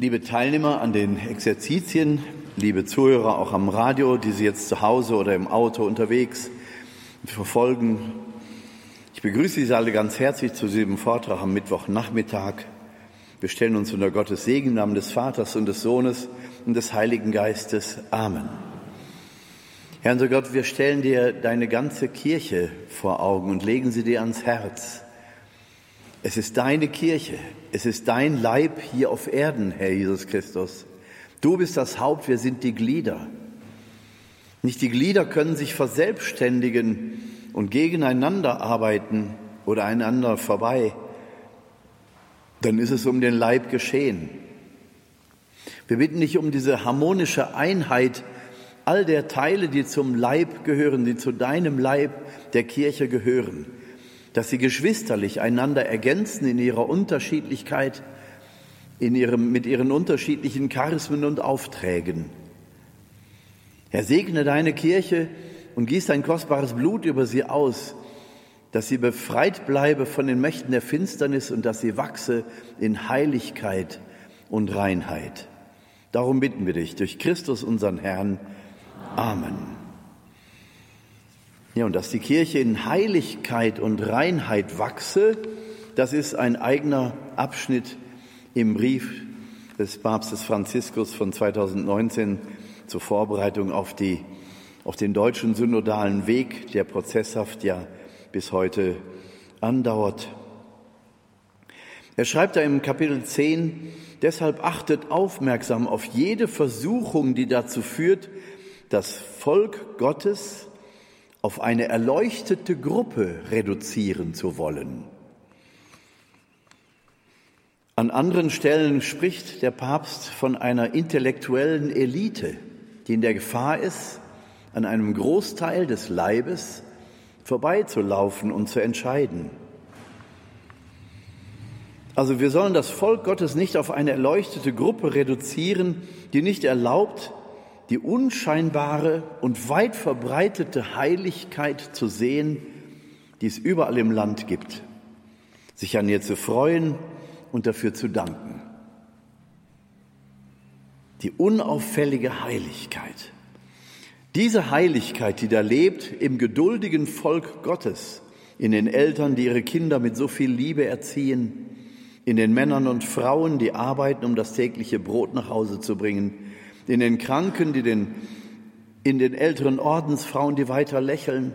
Liebe Teilnehmer an den Exerzitien, liebe Zuhörer auch am Radio, die Sie jetzt zu Hause oder im Auto unterwegs verfolgen, ich begrüße Sie alle ganz herzlich zu diesem Vortrag am Mittwochnachmittag. Wir stellen uns unter Gottes Segen im Namen des Vaters und des Sohnes und des Heiligen Geistes. Amen. Herr unser Gott, wir stellen dir deine ganze Kirche vor Augen und legen sie dir ans Herz. Es ist deine Kirche, es ist dein Leib hier auf Erden, Herr Jesus Christus. Du bist das Haupt, wir sind die Glieder. Nicht die Glieder können sich verselbstständigen und gegeneinander arbeiten oder einander vorbei. Dann ist es um den Leib geschehen. Wir bitten dich um diese harmonische Einheit all der Teile, die zum Leib gehören, die zu deinem Leib der Kirche gehören, dass sie geschwisterlich einander ergänzen in ihrer Unterschiedlichkeit, in ihrem, mit ihren unterschiedlichen Charismen und Aufträgen. Herr, segne deine Kirche und gieß dein kostbares Blut über sie aus, dass sie befreit bleibe von den Mächten der Finsternis und dass sie wachse in Heiligkeit und Reinheit. Darum bitten wir dich durch Christus unseren Herrn. Amen. Ja, und dass die Kirche in Heiligkeit und Reinheit wachse, das ist ein eigener Abschnitt im Brief des Papstes Franziskus von 2019 zur Vorbereitung auf, die, auf den deutschen synodalen Weg, der prozesshaft ja bis heute andauert. Er schreibt da im Kapitel 10, deshalb achtet aufmerksam auf jede Versuchung, die dazu führt, das Volk Gottes auf eine erleuchtete Gruppe reduzieren zu wollen. An anderen Stellen spricht der Papst von einer intellektuellen Elite, die in der Gefahr ist, an einem Großteil des Leibes vorbeizulaufen und zu entscheiden. Also wir sollen das Volk Gottes nicht auf eine erleuchtete Gruppe reduzieren, die nicht erlaubt, die unscheinbare und weit verbreitete Heiligkeit zu sehen, die es überall im Land gibt, sich an ihr zu freuen und dafür zu danken. Die unauffällige Heiligkeit. Diese Heiligkeit, die da lebt im geduldigen Volk Gottes, in den Eltern, die ihre Kinder mit so viel Liebe erziehen, in den Männern und Frauen, die arbeiten, um das tägliche Brot nach Hause zu bringen, in den Kranken, die den, in den älteren Ordensfrauen, die weiter lächeln.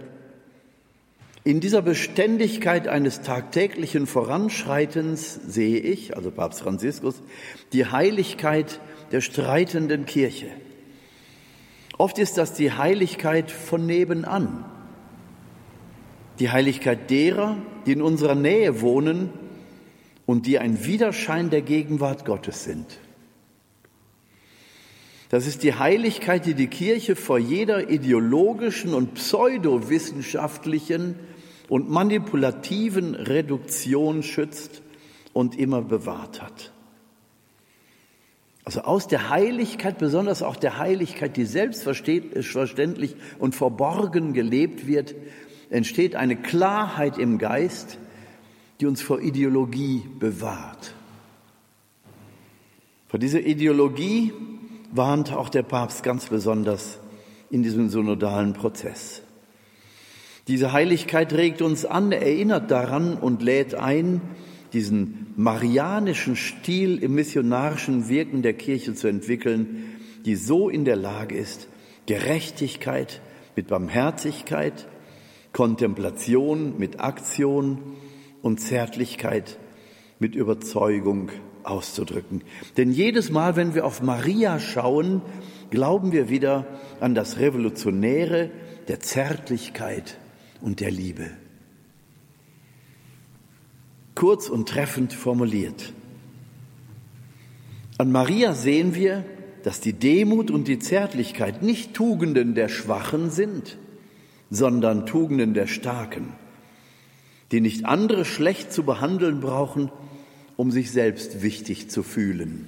In dieser Beständigkeit eines tagtäglichen Voranschreitens sehe ich, also Papst Franziskus, die Heiligkeit der streitenden Kirche. Oft ist das die Heiligkeit von nebenan, die Heiligkeit derer, die in unserer Nähe wohnen und die ein Widerschein der Gegenwart Gottes sind. Das ist die Heiligkeit, die die Kirche vor jeder ideologischen und pseudowissenschaftlichen und manipulativen Reduktion schützt und immer bewahrt hat. Also aus der Heiligkeit, besonders auch der Heiligkeit, die selbstverständlich und verborgen gelebt wird, entsteht eine Klarheit im Geist, die uns vor Ideologie bewahrt. Vor dieser Ideologie, warnt auch der Papst ganz besonders in diesem synodalen Prozess. Diese Heiligkeit regt uns an, erinnert daran und lädt ein, diesen marianischen Stil im missionarischen Wirken der Kirche zu entwickeln, die so in der Lage ist, Gerechtigkeit mit Barmherzigkeit, Kontemplation mit Aktion und Zärtlichkeit mit Überzeugung auszudrücken. Denn jedes Mal, wenn wir auf Maria schauen, glauben wir wieder an das Revolutionäre der Zärtlichkeit und der Liebe. Kurz und treffend formuliert. An Maria sehen wir, dass die Demut und die Zärtlichkeit nicht Tugenden der Schwachen sind, sondern Tugenden der Starken, die nicht andere schlecht zu behandeln brauchen, um sich selbst wichtig zu fühlen.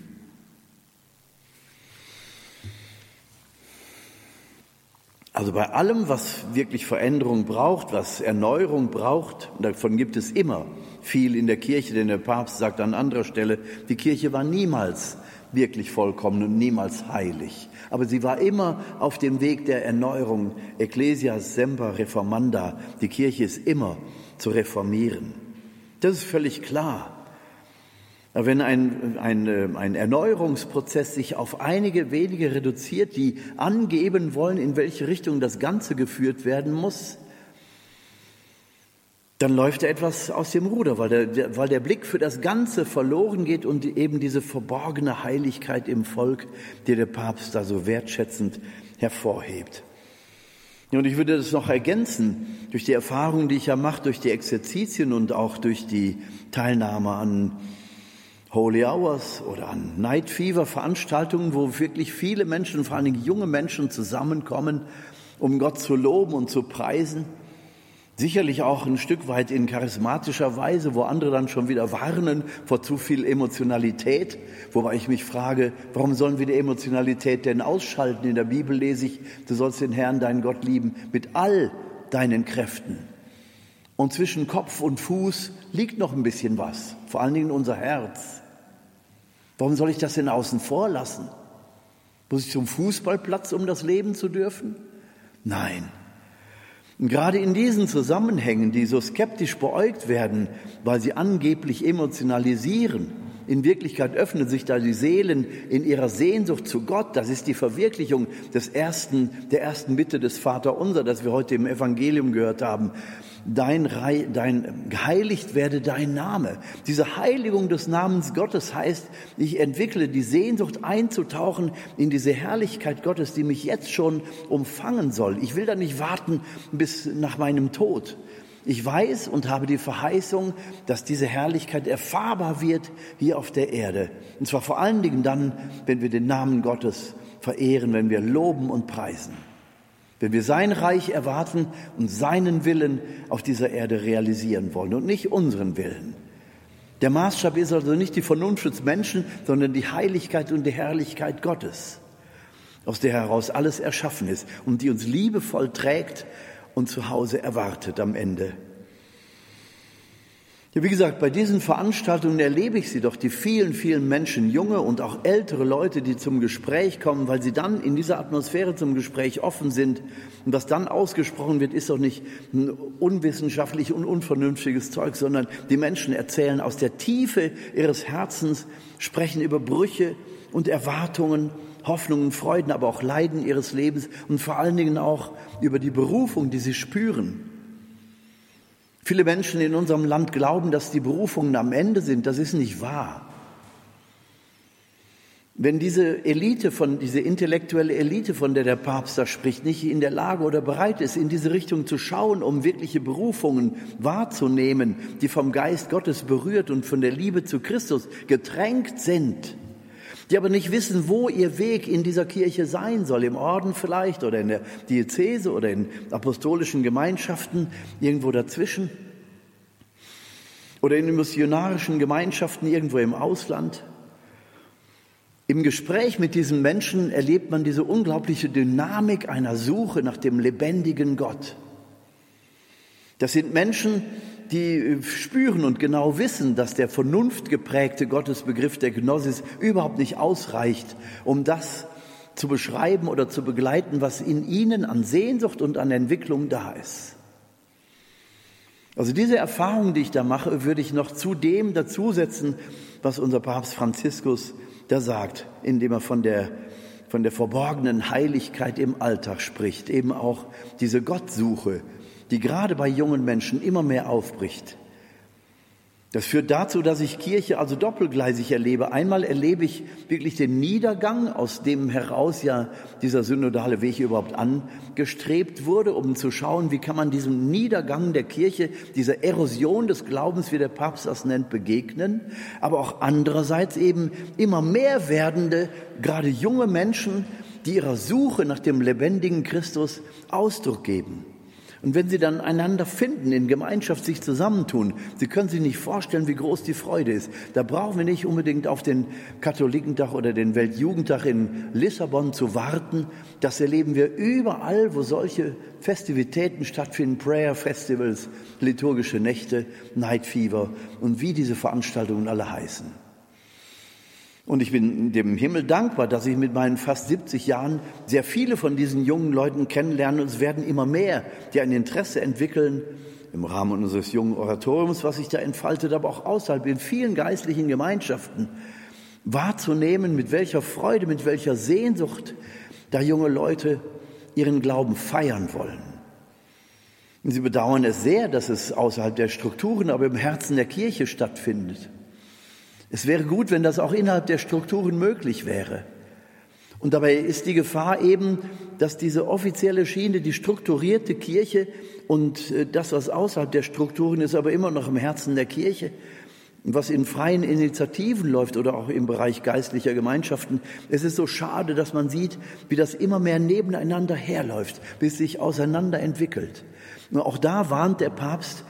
Also bei allem, was wirklich Veränderung braucht, was Erneuerung braucht, davon gibt es immer viel in der Kirche, denn der Papst sagt an anderer Stelle, die Kirche war niemals wirklich vollkommen und niemals heilig. Aber sie war immer auf dem Weg der Erneuerung. Ecclesia semper reformanda. Die Kirche ist immer zu reformieren. Das ist völlig klar. Wenn ein, ein, äh, ein Erneuerungsprozess sich auf einige wenige reduziert, die angeben wollen, in welche Richtung das Ganze geführt werden muss, dann läuft da etwas aus dem Ruder, weil der, weil der Blick für das Ganze verloren geht und eben diese verborgene Heiligkeit im Volk, die der Papst da so wertschätzend hervorhebt. Und ich würde das noch ergänzen durch die Erfahrungen, die ich ja mache, durch die Exerzitien und auch durch die Teilnahme an Holy Hours oder an Night Fever Veranstaltungen, wo wirklich viele Menschen, vor allen Dingen junge Menschen zusammenkommen, um Gott zu loben und zu preisen. Sicherlich auch ein Stück weit in charismatischer Weise, wo andere dann schon wieder warnen vor zu viel Emotionalität. Wobei ich mich frage, warum sollen wir die Emotionalität denn ausschalten? In der Bibel lese ich, du sollst den Herrn, deinen Gott lieben, mit all deinen Kräften. Und zwischen Kopf und Fuß liegt noch ein bisschen was, vor allen Dingen unser Herz. Warum soll ich das denn außen vor lassen? Muss ich zum Fußballplatz, um das Leben zu dürfen? Nein, und gerade in diesen Zusammenhängen, die so skeptisch beäugt werden, weil sie angeblich emotionalisieren, in Wirklichkeit öffnen sich da die Seelen in ihrer Sehnsucht zu Gott. Das ist die Verwirklichung des ersten, der ersten Bitte des Vaterunser, das wir heute im Evangelium gehört haben dein, dein, geheiligt werde dein Name. Diese Heiligung des Namens Gottes heißt, ich entwickle die Sehnsucht einzutauchen in diese Herrlichkeit Gottes, die mich jetzt schon umfangen soll. Ich will da nicht warten bis nach meinem Tod. Ich weiß und habe die Verheißung, dass diese Herrlichkeit erfahrbar wird hier auf der Erde. Und zwar vor allen Dingen dann, wenn wir den Namen Gottes verehren, wenn wir loben und preisen. Wenn wir sein Reich erwarten und seinen Willen auf dieser Erde realisieren wollen und nicht unseren Willen. Der Maßstab ist also nicht die Vernunft des Menschen, sondern die Heiligkeit und die Herrlichkeit Gottes, aus der heraus alles erschaffen ist und die uns liebevoll trägt und zu Hause erwartet am Ende. Ja, wie gesagt, bei diesen Veranstaltungen erlebe ich sie doch, die vielen, vielen Menschen, junge und auch ältere Leute, die zum Gespräch kommen, weil sie dann in dieser Atmosphäre zum Gespräch offen sind. Und was dann ausgesprochen wird, ist doch nicht unwissenschaftlich und unvernünftiges Zeug, sondern die Menschen erzählen aus der Tiefe ihres Herzens, sprechen über Brüche und Erwartungen, Hoffnungen, Freuden, aber auch Leiden ihres Lebens und vor allen Dingen auch über die Berufung, die sie spüren. Viele Menschen in unserem Land glauben, dass die Berufungen am Ende sind. Das ist nicht wahr. Wenn diese Elite von, diese intellektuelle Elite, von der der Papst da spricht, nicht in der Lage oder bereit ist, in diese Richtung zu schauen, um wirkliche Berufungen wahrzunehmen, die vom Geist Gottes berührt und von der Liebe zu Christus getränkt sind, die aber nicht wissen, wo ihr Weg in dieser Kirche sein soll, im Orden vielleicht oder in der Diözese oder in apostolischen Gemeinschaften, irgendwo dazwischen oder in den missionarischen Gemeinschaften irgendwo im Ausland. Im Gespräch mit diesen Menschen erlebt man diese unglaubliche Dynamik einer Suche nach dem lebendigen Gott. Das sind Menschen, die äh, spüren und genau wissen, dass der vernunftgeprägte Gottesbegriff der Gnosis überhaupt nicht ausreicht, um das zu beschreiben oder zu begleiten, was in ihnen an Sehnsucht und an Entwicklung da ist. Also diese Erfahrung, die ich da mache, würde ich noch zu dem dazusetzen, was unser Papst Franziskus da sagt, indem er von der, von der verborgenen Heiligkeit im Alltag spricht, eben auch diese Gottsuche, die gerade bei jungen Menschen immer mehr aufbricht. Das führt dazu, dass ich Kirche also doppelgleisig erlebe. Einmal erlebe ich wirklich den Niedergang, aus dem heraus ja dieser synodale Weg überhaupt angestrebt wurde, um zu schauen, wie kann man diesem Niedergang der Kirche, dieser Erosion des Glaubens, wie der Papst das nennt, begegnen. Aber auch andererseits eben immer mehr werdende, gerade junge Menschen, die ihrer Suche nach dem lebendigen Christus Ausdruck geben. Und wenn sie dann einander finden, in Gemeinschaft sich zusammentun, sie können sich nicht vorstellen, wie groß die Freude ist. Da brauchen wir nicht unbedingt auf den Katholikentag oder den Weltjugendtag in Lissabon zu warten. Das erleben wir überall, wo solche Festivitäten stattfinden, Prayer Festivals, liturgische Nächte, Night Fever und wie diese Veranstaltungen alle heißen. Und ich bin dem Himmel dankbar, dass ich mit meinen fast 70 Jahren sehr viele von diesen jungen Leuten kennenlerne. Und es werden immer mehr, die ein Interesse entwickeln im Rahmen unseres jungen Oratoriums, was sich da entfaltet, aber auch außerhalb in vielen geistlichen Gemeinschaften wahrzunehmen, mit welcher Freude, mit welcher Sehnsucht da junge Leute ihren Glauben feiern wollen. Und sie bedauern es sehr, dass es außerhalb der Strukturen, aber im Herzen der Kirche stattfindet. Es wäre gut, wenn das auch innerhalb der Strukturen möglich wäre. Und dabei ist die Gefahr eben, dass diese offizielle Schiene, die strukturierte Kirche und äh, das, was außerhalb der Strukturen ist, aber immer noch im Herzen der Kirche, was in freien Initiativen läuft oder auch im Bereich geistlicher Gemeinschaften. Es ist so schade, dass man sieht, wie das immer mehr nebeneinander herläuft, bis sich auseinander entwickelt. Auch da warnt der Papst,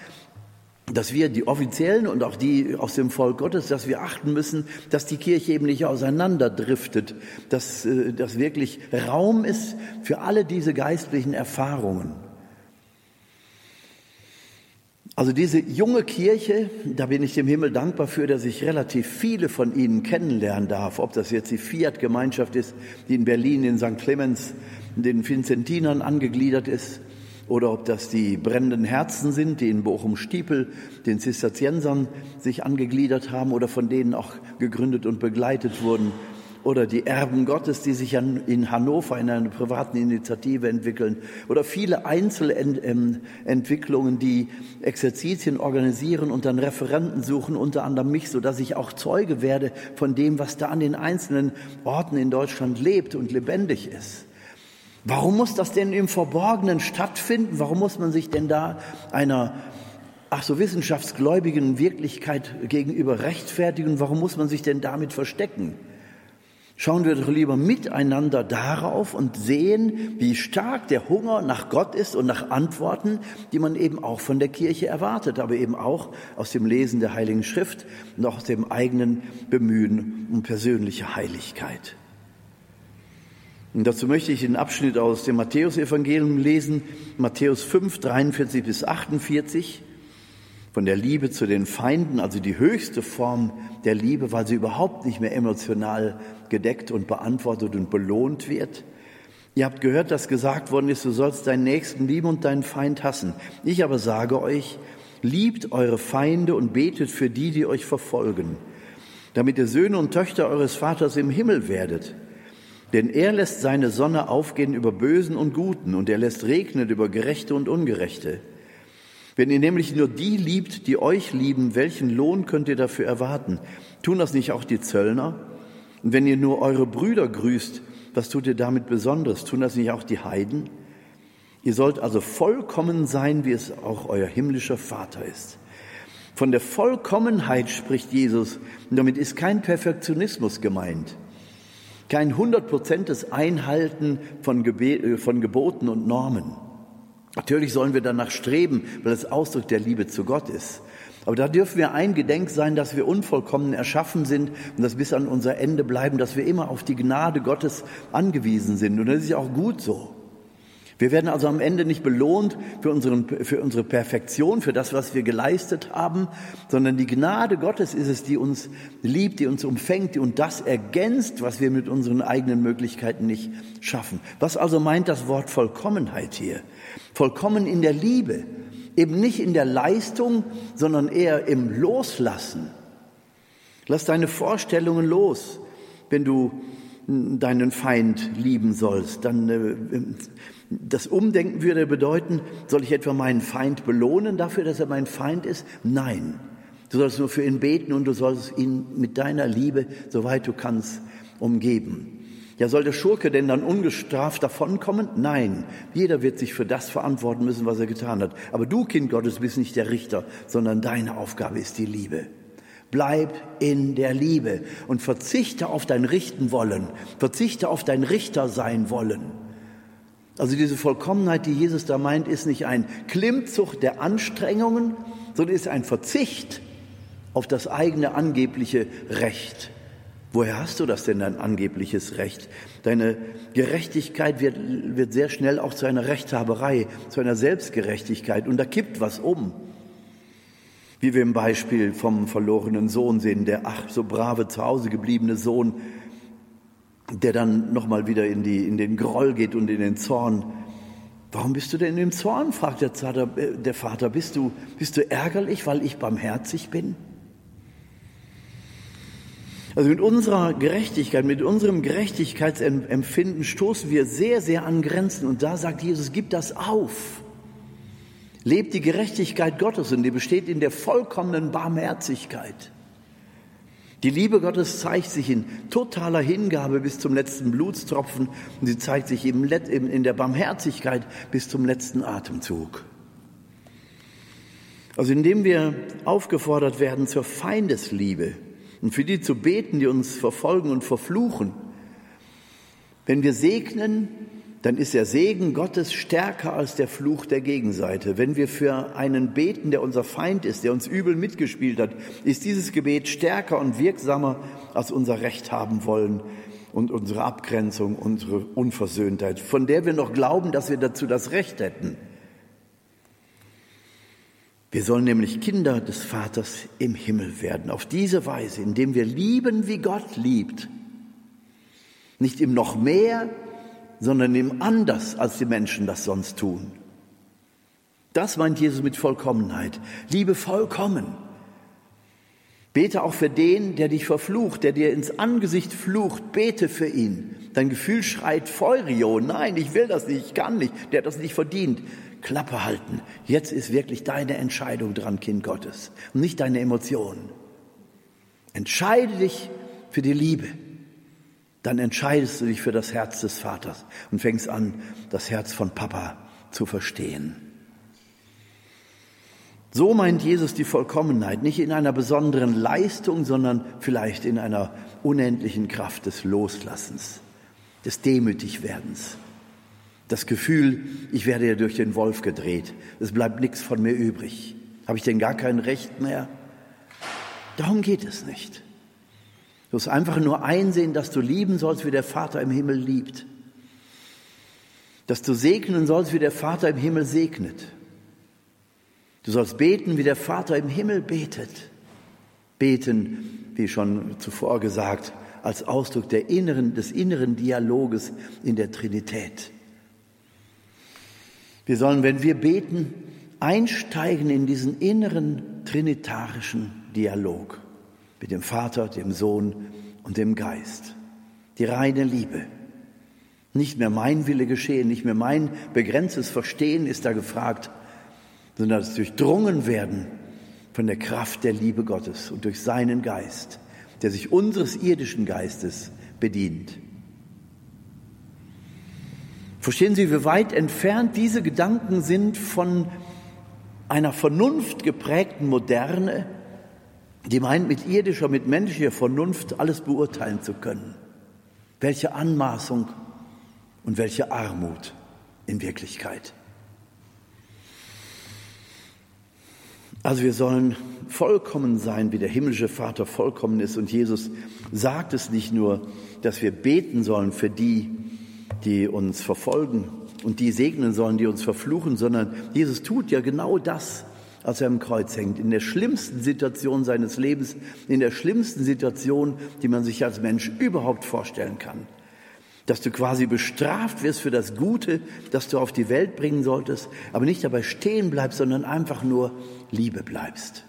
dass wir die Offiziellen und auch die aus dem Volk Gottes, dass wir achten müssen, dass die Kirche eben nicht auseinanderdriftet, dass, äh, dass wirklich Raum ist für alle diese geistlichen Erfahrungen. Also diese junge Kirche, da bin ich dem Himmel dankbar für, dass ich relativ viele von Ihnen kennenlernen darf. Ob das jetzt die Fiat-Gemeinschaft ist, die in Berlin in St. Clemens den Vincentinern angegliedert ist, oder ob das die brennenden Herzen sind, die in Bochum-Stiepel den Zisterziensern sich angegliedert haben oder von denen auch gegründet und begleitet wurden, oder die Erben Gottes, die sich in Hannover in einer privaten Initiative entwickeln, oder viele Einzelentwicklungen, die Exerzitien organisieren und dann Referenten suchen, unter anderem mich, so dass ich auch Zeuge werde von dem, was da an den einzelnen Orten in Deutschland lebt und lebendig ist. Warum muss das denn im Verborgenen stattfinden? Warum muss man sich denn da einer ach so wissenschaftsgläubigen Wirklichkeit gegenüber rechtfertigen? Warum muss man sich denn damit verstecken? Schauen wir doch lieber miteinander darauf und sehen, wie stark der Hunger nach Gott ist und nach Antworten, die man eben auch von der Kirche erwartet, aber eben auch aus dem Lesen der Heiligen Schrift und auch aus dem eigenen Bemühen um persönliche Heiligkeit. Und dazu möchte ich den Abschnitt aus dem Matthäusevangelium lesen, Matthäus 5, 43 bis 48, von der Liebe zu den Feinden, also die höchste Form der Liebe, weil sie überhaupt nicht mehr emotional gedeckt und beantwortet und belohnt wird. Ihr habt gehört, dass gesagt worden ist, du sollst deinen Nächsten lieben und deinen Feind hassen. Ich aber sage euch, liebt eure Feinde und betet für die, die euch verfolgen, damit ihr Söhne und Töchter eures Vaters im Himmel werdet. Denn er lässt seine Sonne aufgehen über Bösen und Guten und er lässt regnen über Gerechte und Ungerechte. Wenn ihr nämlich nur die liebt, die euch lieben, welchen Lohn könnt ihr dafür erwarten? Tun das nicht auch die Zöllner? Und wenn ihr nur eure Brüder grüßt, was tut ihr damit Besonderes? Tun das nicht auch die Heiden? Ihr sollt also vollkommen sein, wie es auch euer himmlischer Vater ist. Von der Vollkommenheit spricht Jesus, und damit ist kein Perfektionismus gemeint kein hundertprozentiges Einhalten von, Gebe äh, von Geboten und Normen. Natürlich sollen wir danach streben, weil es Ausdruck der Liebe zu Gott ist. Aber da dürfen wir eingedenk sein, dass wir unvollkommen erschaffen sind und dass bis an unser Ende bleiben, dass wir immer auf die Gnade Gottes angewiesen sind. Und das ist ja auch gut so. Wir werden also am Ende nicht belohnt für, unseren, für unsere Perfektion, für das, was wir geleistet haben, sondern die Gnade Gottes ist es, die uns liebt, die uns umfängt, und das ergänzt, was wir mit unseren eigenen Möglichkeiten nicht schaffen. Was also meint das Wort Vollkommenheit hier? Vollkommen in der Liebe, eben nicht in der Leistung, sondern eher im Loslassen. Lass deine Vorstellungen los, wenn du deinen Feind lieben sollst, dann äh, das Umdenken würde bedeuten, soll ich etwa meinen Feind belohnen dafür, dass er mein Feind ist? Nein. Du sollst nur für ihn beten und du sollst ihn mit deiner Liebe, soweit du kannst, umgeben. Ja, soll der Schurke denn dann ungestraft davonkommen? Nein, jeder wird sich für das verantworten müssen, was er getan hat. Aber du, Kind Gottes, bist nicht der Richter, sondern deine Aufgabe ist die Liebe. Bleib in der Liebe und verzichte auf dein Richten wollen, verzichte auf dein Richter sein wollen. Also diese Vollkommenheit, die Jesus da meint, ist nicht ein Klimmzug der Anstrengungen, sondern ist ein Verzicht auf das eigene angebliche Recht. Woher hast du das denn, dein angebliches Recht? Deine Gerechtigkeit wird, wird sehr schnell auch zu einer Rechthaberei, zu einer Selbstgerechtigkeit und da kippt was um. Wie wir im Beispiel vom verlorenen Sohn sehen, der ach so brave zu Hause gebliebene Sohn, der dann nochmal wieder in, die, in den Groll geht und in den Zorn. Warum bist du denn in dem Zorn? fragt der Vater. Der Vater bist, du, bist du ärgerlich, weil ich barmherzig bin? Also mit unserer Gerechtigkeit, mit unserem Gerechtigkeitsempfinden stoßen wir sehr, sehr an Grenzen. Und da sagt Jesus, gib das auf. Lebt die Gerechtigkeit Gottes und die besteht in der vollkommenen Barmherzigkeit. Die Liebe Gottes zeigt sich in totaler Hingabe bis zum letzten Blutstropfen und sie zeigt sich in der Barmherzigkeit bis zum letzten Atemzug. Also indem wir aufgefordert werden zur Feindesliebe und für die zu beten, die uns verfolgen und verfluchen. Wenn wir segnen, dann ist der Segen Gottes stärker als der Fluch der Gegenseite. Wenn wir für einen beten, der unser Feind ist, der uns übel mitgespielt hat, ist dieses Gebet stärker und wirksamer als unser Recht haben wollen und unsere Abgrenzung, unsere Unversöhntheit, von der wir noch glauben, dass wir dazu das Recht hätten. Wir sollen nämlich Kinder des Vaters im Himmel werden, auf diese Weise, indem wir lieben, wie Gott liebt. Nicht im noch mehr, sondern ihm anders, als die Menschen das sonst tun. Das meint Jesus mit Vollkommenheit. Liebe vollkommen. Bete auch für den, der dich verflucht, der dir ins Angesicht flucht. Bete für ihn. Dein Gefühl schreit Feurio. Nein, ich will das nicht, ich kann nicht. Der hat das nicht verdient. Klappe halten. Jetzt ist wirklich deine Entscheidung dran, Kind Gottes. Und nicht deine Emotionen. Entscheide dich für die Liebe dann entscheidest du dich für das Herz des Vaters und fängst an, das Herz von Papa zu verstehen. So meint Jesus die Vollkommenheit, nicht in einer besonderen Leistung, sondern vielleicht in einer unendlichen Kraft des Loslassens, des Demütigwerdens. Das Gefühl, ich werde ja durch den Wolf gedreht, es bleibt nichts von mir übrig. Habe ich denn gar kein Recht mehr? Darum geht es nicht. Du musst einfach nur einsehen, dass du lieben sollst, wie der Vater im Himmel liebt. Dass du segnen sollst, wie der Vater im Himmel segnet. Du sollst beten, wie der Vater im Himmel betet. Beten, wie schon zuvor gesagt, als Ausdruck der inneren, des inneren Dialoges in der Trinität. Wir sollen, wenn wir beten, einsteigen in diesen inneren trinitarischen Dialog mit dem Vater, dem Sohn und dem Geist. Die reine Liebe. Nicht mehr mein Wille geschehen, nicht mehr mein begrenztes Verstehen ist da gefragt, sondern das durchdrungen werden von der Kraft der Liebe Gottes und durch seinen Geist, der sich unseres irdischen Geistes bedient. Verstehen Sie, wie weit entfernt diese Gedanken sind von einer vernunftgeprägten Moderne, die meint, mit irdischer, mit menschlicher Vernunft alles beurteilen zu können. Welche Anmaßung und welche Armut in Wirklichkeit. Also wir sollen vollkommen sein, wie der himmlische Vater vollkommen ist. Und Jesus sagt es nicht nur, dass wir beten sollen für die, die uns verfolgen und die segnen sollen, die uns verfluchen, sondern Jesus tut ja genau das als er am Kreuz hängt, in der schlimmsten Situation seines Lebens, in der schlimmsten Situation, die man sich als Mensch überhaupt vorstellen kann. Dass du quasi bestraft wirst für das Gute, das du auf die Welt bringen solltest, aber nicht dabei stehen bleibst, sondern einfach nur Liebe bleibst.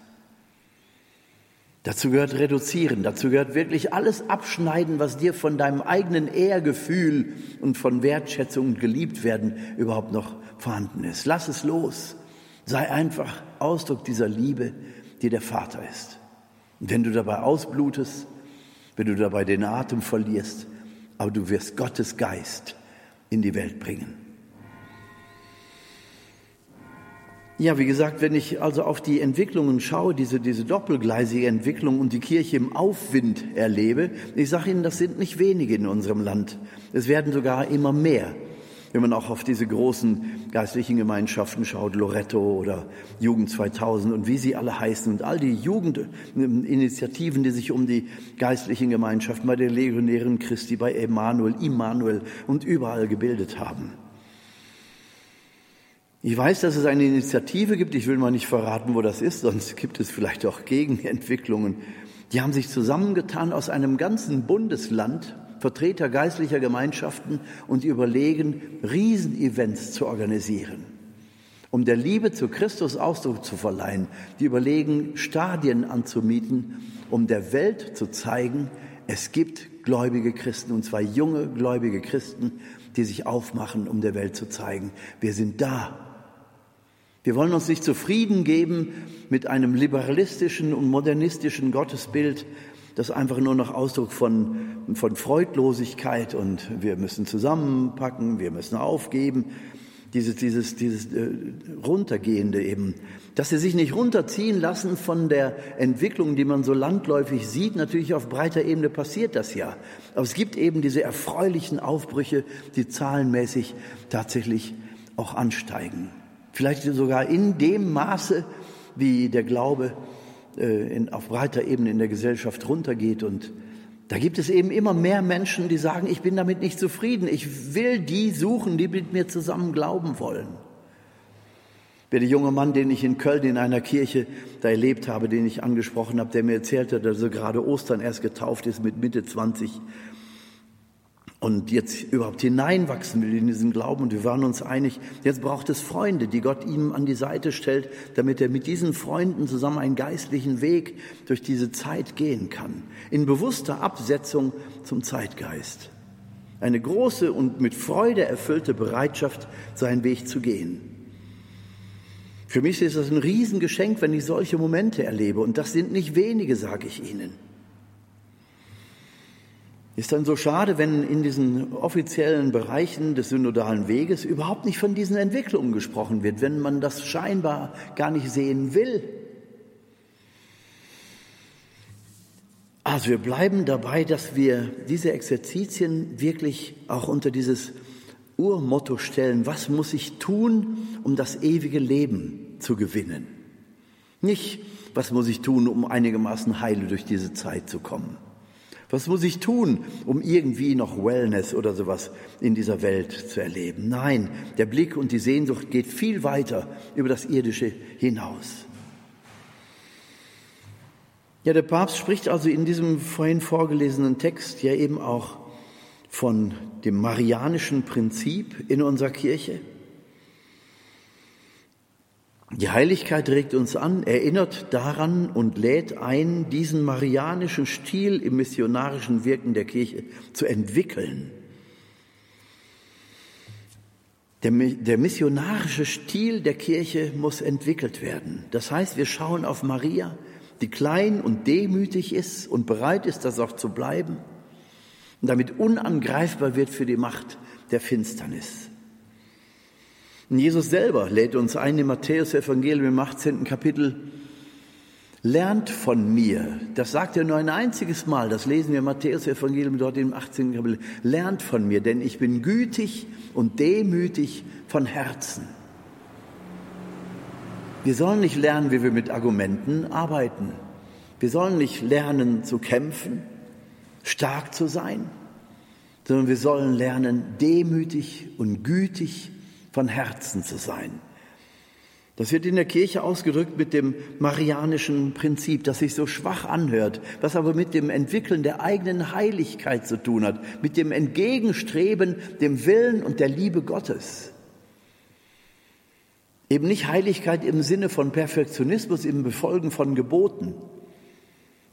Dazu gehört reduzieren, dazu gehört wirklich alles abschneiden, was dir von deinem eigenen Ehrgefühl und von Wertschätzung und geliebt werden überhaupt noch vorhanden ist. Lass es los. Sei einfach Ausdruck dieser Liebe, die der Vater ist. Und wenn du dabei ausblutest, wenn du dabei den Atem verlierst, aber du wirst Gottes Geist in die Welt bringen. Ja, wie gesagt, wenn ich also auf die Entwicklungen schaue, diese, diese doppelgleisige Entwicklung und die Kirche im Aufwind erlebe, ich sage Ihnen, das sind nicht wenige in unserem Land. Es werden sogar immer mehr. Wenn man auch auf diese großen geistlichen Gemeinschaften schaut, Loretto oder Jugend 2000 und wie sie alle heißen und all die Jugendinitiativen, die sich um die geistlichen Gemeinschaften bei der Legionären Christi, bei Emanuel, Immanuel und überall gebildet haben. Ich weiß, dass es eine Initiative gibt, ich will mal nicht verraten, wo das ist, sonst gibt es vielleicht auch Gegenentwicklungen. Die haben sich zusammengetan aus einem ganzen Bundesland, Vertreter geistlicher Gemeinschaften, und die überlegen, Riesenevents zu organisieren, um der Liebe zu Christus Ausdruck zu verleihen. Die überlegen, Stadien anzumieten, um der Welt zu zeigen, es gibt gläubige Christen, und zwar junge gläubige Christen, die sich aufmachen, um der Welt zu zeigen, wir sind da, wir wollen uns nicht zufrieden geben mit einem liberalistischen und modernistischen Gottesbild, das einfach nur noch Ausdruck von, von Freudlosigkeit und wir müssen zusammenpacken, wir müssen aufgeben, dieses, dieses, dieses äh, runtergehende eben, dass sie sich nicht runterziehen lassen von der Entwicklung, die man so landläufig sieht. Natürlich auf breiter Ebene passiert das ja. Aber es gibt eben diese erfreulichen Aufbrüche, die zahlenmäßig tatsächlich auch ansteigen. Vielleicht sogar in dem Maße, wie der Glaube in, auf breiter Ebene in der Gesellschaft runtergeht. Und da gibt es eben immer mehr Menschen, die sagen, ich bin damit nicht zufrieden. Ich will die suchen, die mit mir zusammen glauben wollen. Der junge Mann, den ich in Köln in einer Kirche da erlebt habe, den ich angesprochen habe, der mir erzählte, dass er gerade Ostern erst getauft ist mit Mitte 20 und jetzt überhaupt hineinwachsen will in diesen Glauben. Und wir waren uns einig, jetzt braucht es Freunde, die Gott ihm an die Seite stellt, damit er mit diesen Freunden zusammen einen geistlichen Weg durch diese Zeit gehen kann. In bewusster Absetzung zum Zeitgeist. Eine große und mit Freude erfüllte Bereitschaft, seinen Weg zu gehen. Für mich ist das ein Riesengeschenk, wenn ich solche Momente erlebe. Und das sind nicht wenige, sage ich Ihnen. Ist dann so schade, wenn in diesen offiziellen Bereichen des synodalen Weges überhaupt nicht von diesen Entwicklungen gesprochen wird, wenn man das scheinbar gar nicht sehen will. Also wir bleiben dabei, dass wir diese Exerzitien wirklich auch unter dieses Urmotto stellen, was muss ich tun, um das ewige Leben zu gewinnen? Nicht, was muss ich tun, um einigermaßen heile durch diese Zeit zu kommen? Was muss ich tun, um irgendwie noch Wellness oder sowas in dieser Welt zu erleben? Nein, der Blick und die Sehnsucht geht viel weiter über das Irdische hinaus. Ja, der Papst spricht also in diesem vorhin vorgelesenen Text ja eben auch von dem marianischen Prinzip in unserer Kirche. Die Heiligkeit regt uns an, erinnert daran und lädt ein, diesen marianischen Stil im missionarischen Wirken der Kirche zu entwickeln. Der, der, missionarische Stil der Kirche muss entwickelt werden. Das heißt, wir schauen auf Maria, die klein und demütig ist und bereit ist, das auch zu bleiben und damit unangreifbar wird für die Macht der Finsternis. Und Jesus selber lädt uns ein im Matthäus-Evangelium im 18. Kapitel, lernt von mir. Das sagt er nur ein einziges Mal. Das lesen wir im Matthäus-Evangelium dort im 18. Kapitel. Lernt von mir, denn ich bin gütig und demütig von Herzen. Wir sollen nicht lernen, wie wir mit Argumenten arbeiten. Wir sollen nicht lernen zu kämpfen, stark zu sein, sondern wir sollen lernen, demütig und gütig von Herzen zu sein. Das wird in der Kirche ausgedrückt mit dem marianischen Prinzip, das sich so schwach anhört, was aber mit dem Entwickeln der eigenen Heiligkeit zu tun hat, mit dem Entgegenstreben dem Willen und der Liebe Gottes. Eben nicht Heiligkeit im Sinne von Perfektionismus, im Befolgen von Geboten,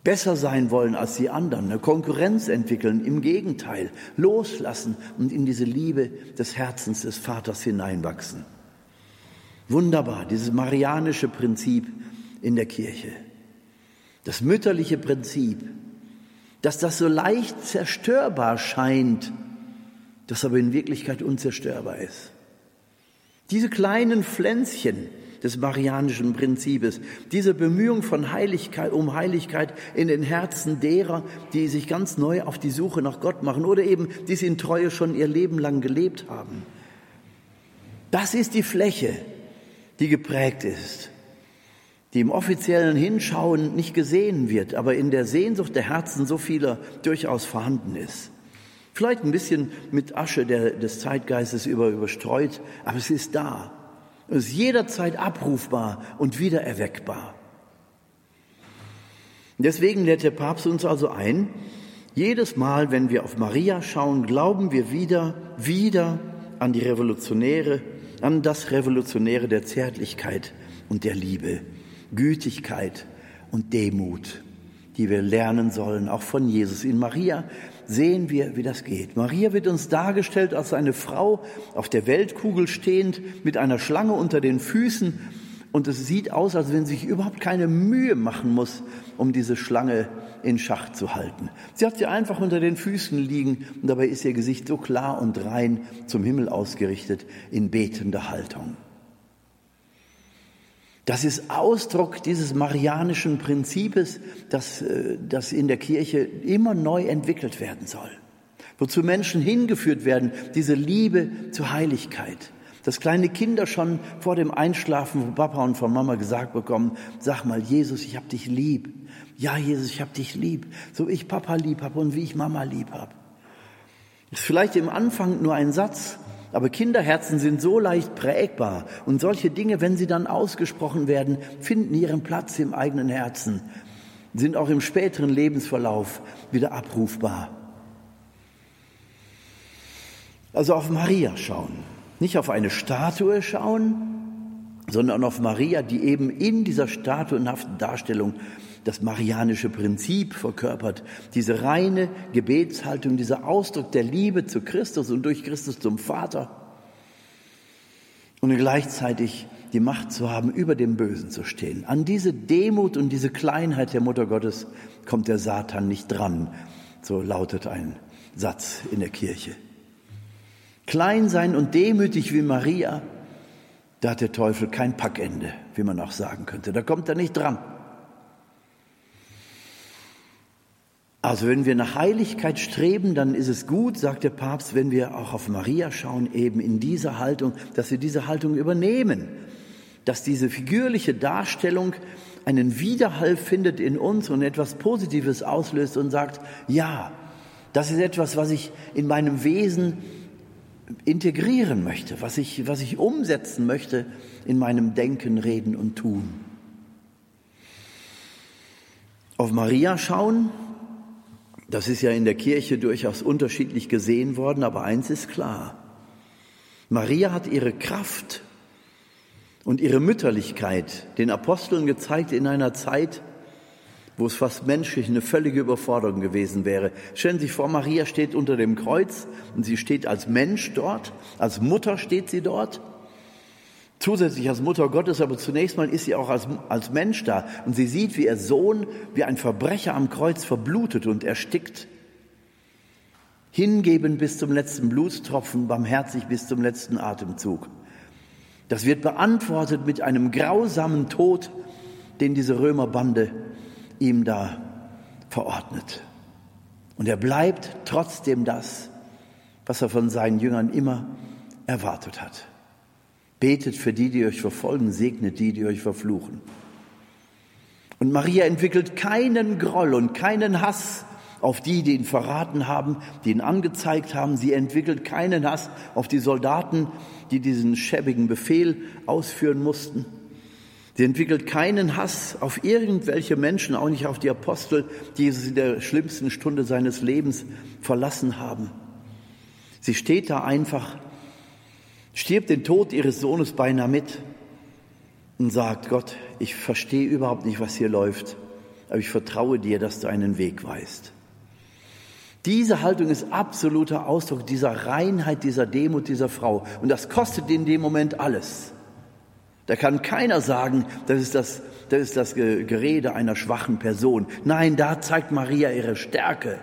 besser sein wollen als die anderen, eine Konkurrenz entwickeln, im Gegenteil, loslassen und in diese Liebe des Herzens des Vaters hineinwachsen. Wunderbar, dieses marianische Prinzip in der Kirche. Das mütterliche Prinzip, dass das so leicht zerstörbar scheint, das aber in Wirklichkeit unzerstörbar ist. Diese kleinen Pflänzchen, des marianischen Prinzips. Diese Bemühung von Heiligkeit, um Heiligkeit in den Herzen derer, die sich ganz neu auf die Suche nach Gott machen oder eben, die sie in Treue schon ihr Leben lang gelebt haben. Das ist die Fläche, die geprägt ist, die im offiziellen Hinschauen nicht gesehen wird, aber in der Sehnsucht der Herzen so vieler durchaus vorhanden ist. Vielleicht ein bisschen mit Asche der, des Zeitgeistes über, überstreut, aber es ist da. Es ist jederzeit abrufbar und wiedererweckbar. Deswegen lädt der Papst uns also ein, jedes Mal, wenn wir auf Maria schauen, glauben wir wieder, wieder an die Revolutionäre, an das Revolutionäre der Zärtlichkeit und der Liebe, Gütigkeit und Demut, die wir lernen sollen, auch von Jesus. In Maria sehen wir, wie das geht. Maria wird uns dargestellt als eine Frau auf der Weltkugel stehend mit einer Schlange unter den Füßen und es sieht aus, als wenn sie sich überhaupt keine Mühe machen muss, um diese Schlange in Schach zu halten. Sie hat sie einfach unter den Füßen liegen und dabei ist ihr Gesicht so klar und rein zum Himmel ausgerichtet in betender Haltung. Das ist Ausdruck dieses marianischen Prinzips, das, äh, das in der Kirche immer neu entwickelt werden soll. Wozu Menschen hingeführt werden, diese Liebe zur Heiligkeit dass kleine Kinder schon vor dem Einschlafen von Papa und von Mama gesagt bekommen, sag mal, Jesus, ich hab dich lieb. Ja, Jesus, ich hab dich lieb. So ich Papa lieb hab und wie ich Mama lieb hab. Ist vielleicht im Anfang nur ein Satz, aber Kinderherzen sind so leicht prägbar und solche Dinge, wenn sie dann ausgesprochen werden, finden ihren Platz im eigenen Herzen, sind auch im späteren Lebensverlauf wieder abrufbar. Also auf Maria schauen. Nicht auf eine Statue schauen, sondern auf Maria, die eben in dieser statuenhaften Darstellung das marianische Prinzip verkörpert, diese reine Gebetshaltung, dieser Ausdruck der Liebe zu Christus und durch Christus zum Vater und gleichzeitig die Macht zu haben, über dem Bösen zu stehen. An diese Demut und diese Kleinheit der Mutter Gottes kommt der Satan nicht dran, so lautet ein Satz in der Kirche. Klein sein und demütig wie Maria, da hat der Teufel kein Packende, wie man auch sagen könnte. Da kommt er nicht dran. Also wenn wir nach Heiligkeit streben, dann ist es gut, sagt der Papst, wenn wir auch auf Maria schauen, eben in dieser Haltung, dass wir diese Haltung übernehmen, dass diese figürliche Darstellung einen Widerhall findet in uns und etwas Positives auslöst und sagt, ja, das ist etwas, was ich in meinem Wesen integrieren möchte, was ich, was ich umsetzen möchte in meinem Denken, Reden und Tun. Auf Maria schauen, das ist ja in der Kirche durchaus unterschiedlich gesehen worden, aber eins ist klar. Maria hat ihre Kraft und ihre Mütterlichkeit den Aposteln gezeigt in einer Zeit, wo es fast menschlich eine völlige Überforderung gewesen wäre. Stellen Sie sich vor, Maria steht unter dem Kreuz und sie steht als Mensch dort, als Mutter steht sie dort, zusätzlich als Mutter Gottes, aber zunächst mal ist sie auch als, als Mensch da und sie sieht, wie ihr Sohn, wie ein Verbrecher am Kreuz verblutet und erstickt. Hingeben bis zum letzten Blutstropfen, barmherzig bis zum letzten Atemzug. Das wird beantwortet mit einem grausamen Tod, den diese Römerbande ihm da verordnet. Und er bleibt trotzdem das, was er von seinen Jüngern immer erwartet hat. Betet für die, die euch verfolgen, segnet die, die euch verfluchen. Und Maria entwickelt keinen Groll und keinen Hass auf die, die ihn verraten haben, die ihn angezeigt haben. Sie entwickelt keinen Hass auf die Soldaten, die diesen schäbigen Befehl ausführen mussten. Sie entwickelt keinen Hass auf irgendwelche Menschen, auch nicht auf die Apostel, die Jesus in der schlimmsten Stunde seines Lebens verlassen haben. Sie steht da einfach, stirbt den Tod ihres Sohnes beinahe mit und sagt, Gott, ich verstehe überhaupt nicht, was hier läuft, aber ich vertraue dir, dass du einen Weg weißt. Diese Haltung ist absoluter Ausdruck dieser Reinheit, dieser Demut dieser Frau. Und das kostet in dem Moment alles. Da kann keiner sagen, das ist das, das ist das Gerede einer schwachen Person. Nein, da zeigt Maria ihre Stärke.